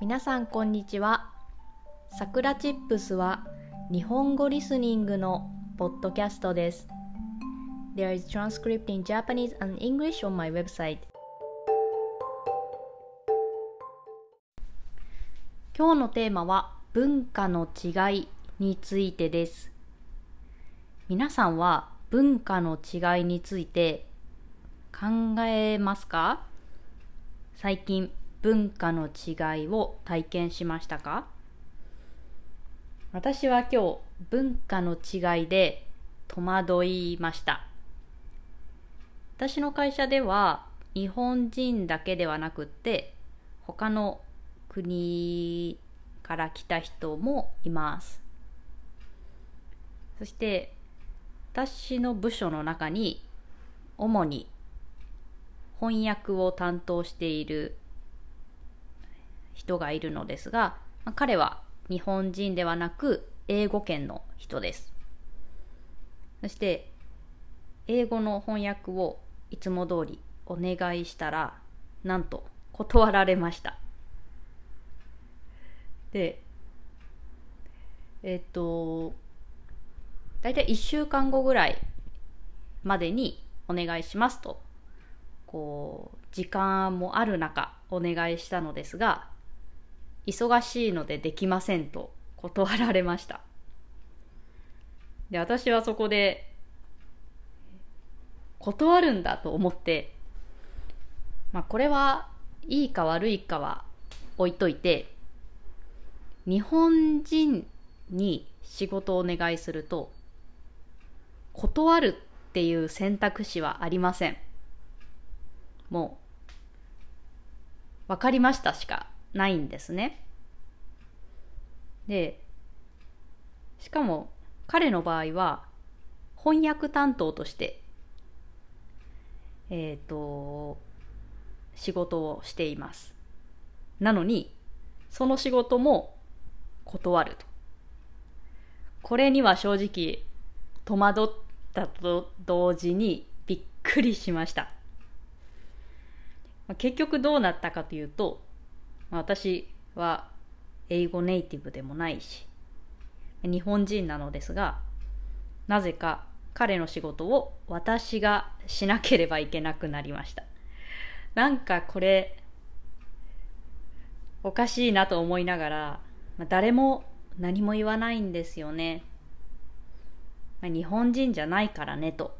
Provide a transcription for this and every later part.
皆さんこんにちは。さくらチップスは日本語リスニングのポッドキャストです。There is transcript in Japanese and English on my website. 今日のテーマは文化の違いについてです。皆さんは文化の違いについて考えますか？最近文化の違いを体験しましたか？私は今日文化の違いで戸惑いました。私の会社では日本人だけではなくって他の国から来た人もいます。そして私の部署の中に主に翻訳を担当している人がいるのですが、まあ、彼は日本人ではなく英語圏の人です。そして英語の翻訳をいつも通りお願いしたらなんと断られました。でえっと大体1週間後ぐらいまでにお願いしますとこう時間もある中お願いしたのですが忙しいのでできませんと断られました。で、私はそこで、断るんだと思って、まあこれはいいか悪いかは置いといて、日本人に仕事をお願いすると、断るっていう選択肢はありません。もう、わかりましたしかないんですね。で、しかも彼の場合は翻訳担当として、えっ、ー、と、仕事をしています。なのに、その仕事も断ると。これには正直戸惑ったと同時にびっくりしました。結局どうなったかというと、私は英語ネイティブでもないし、日本人なのですが、なぜか彼の仕事を私がしなければいけなくなりました。なんかこれ、おかしいなと思いながら、まあ、誰も何も言わないんですよね。まあ、日本人じゃないからねと。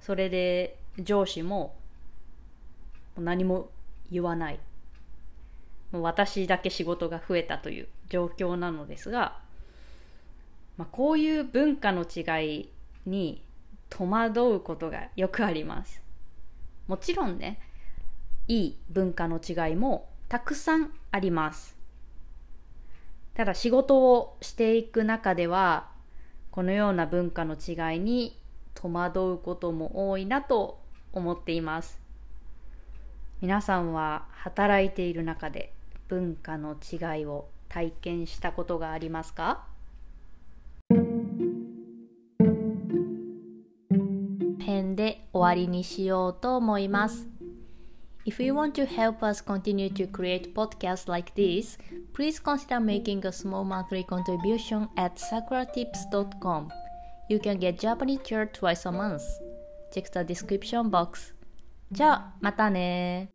それで上司も何も言わない。もう私だけ仕事が増えたという状況なのですが、まあ、こういう文化の違いに戸惑うことがよくあります。もちろんね、いい文化の違いもたくさんあります。ただ仕事をしていく中では、このような文化の違いに戸惑うことも多いなと思っています。皆さんは働いている中で文化の違いを体験したことがありますか編で終わりにしようと思います。If you want to help us continue to create podcasts like this, please consider making a small monthly contribution at sakuratips.com. You can get Japanese chair twice a month. Check the description box. じゃあ、またね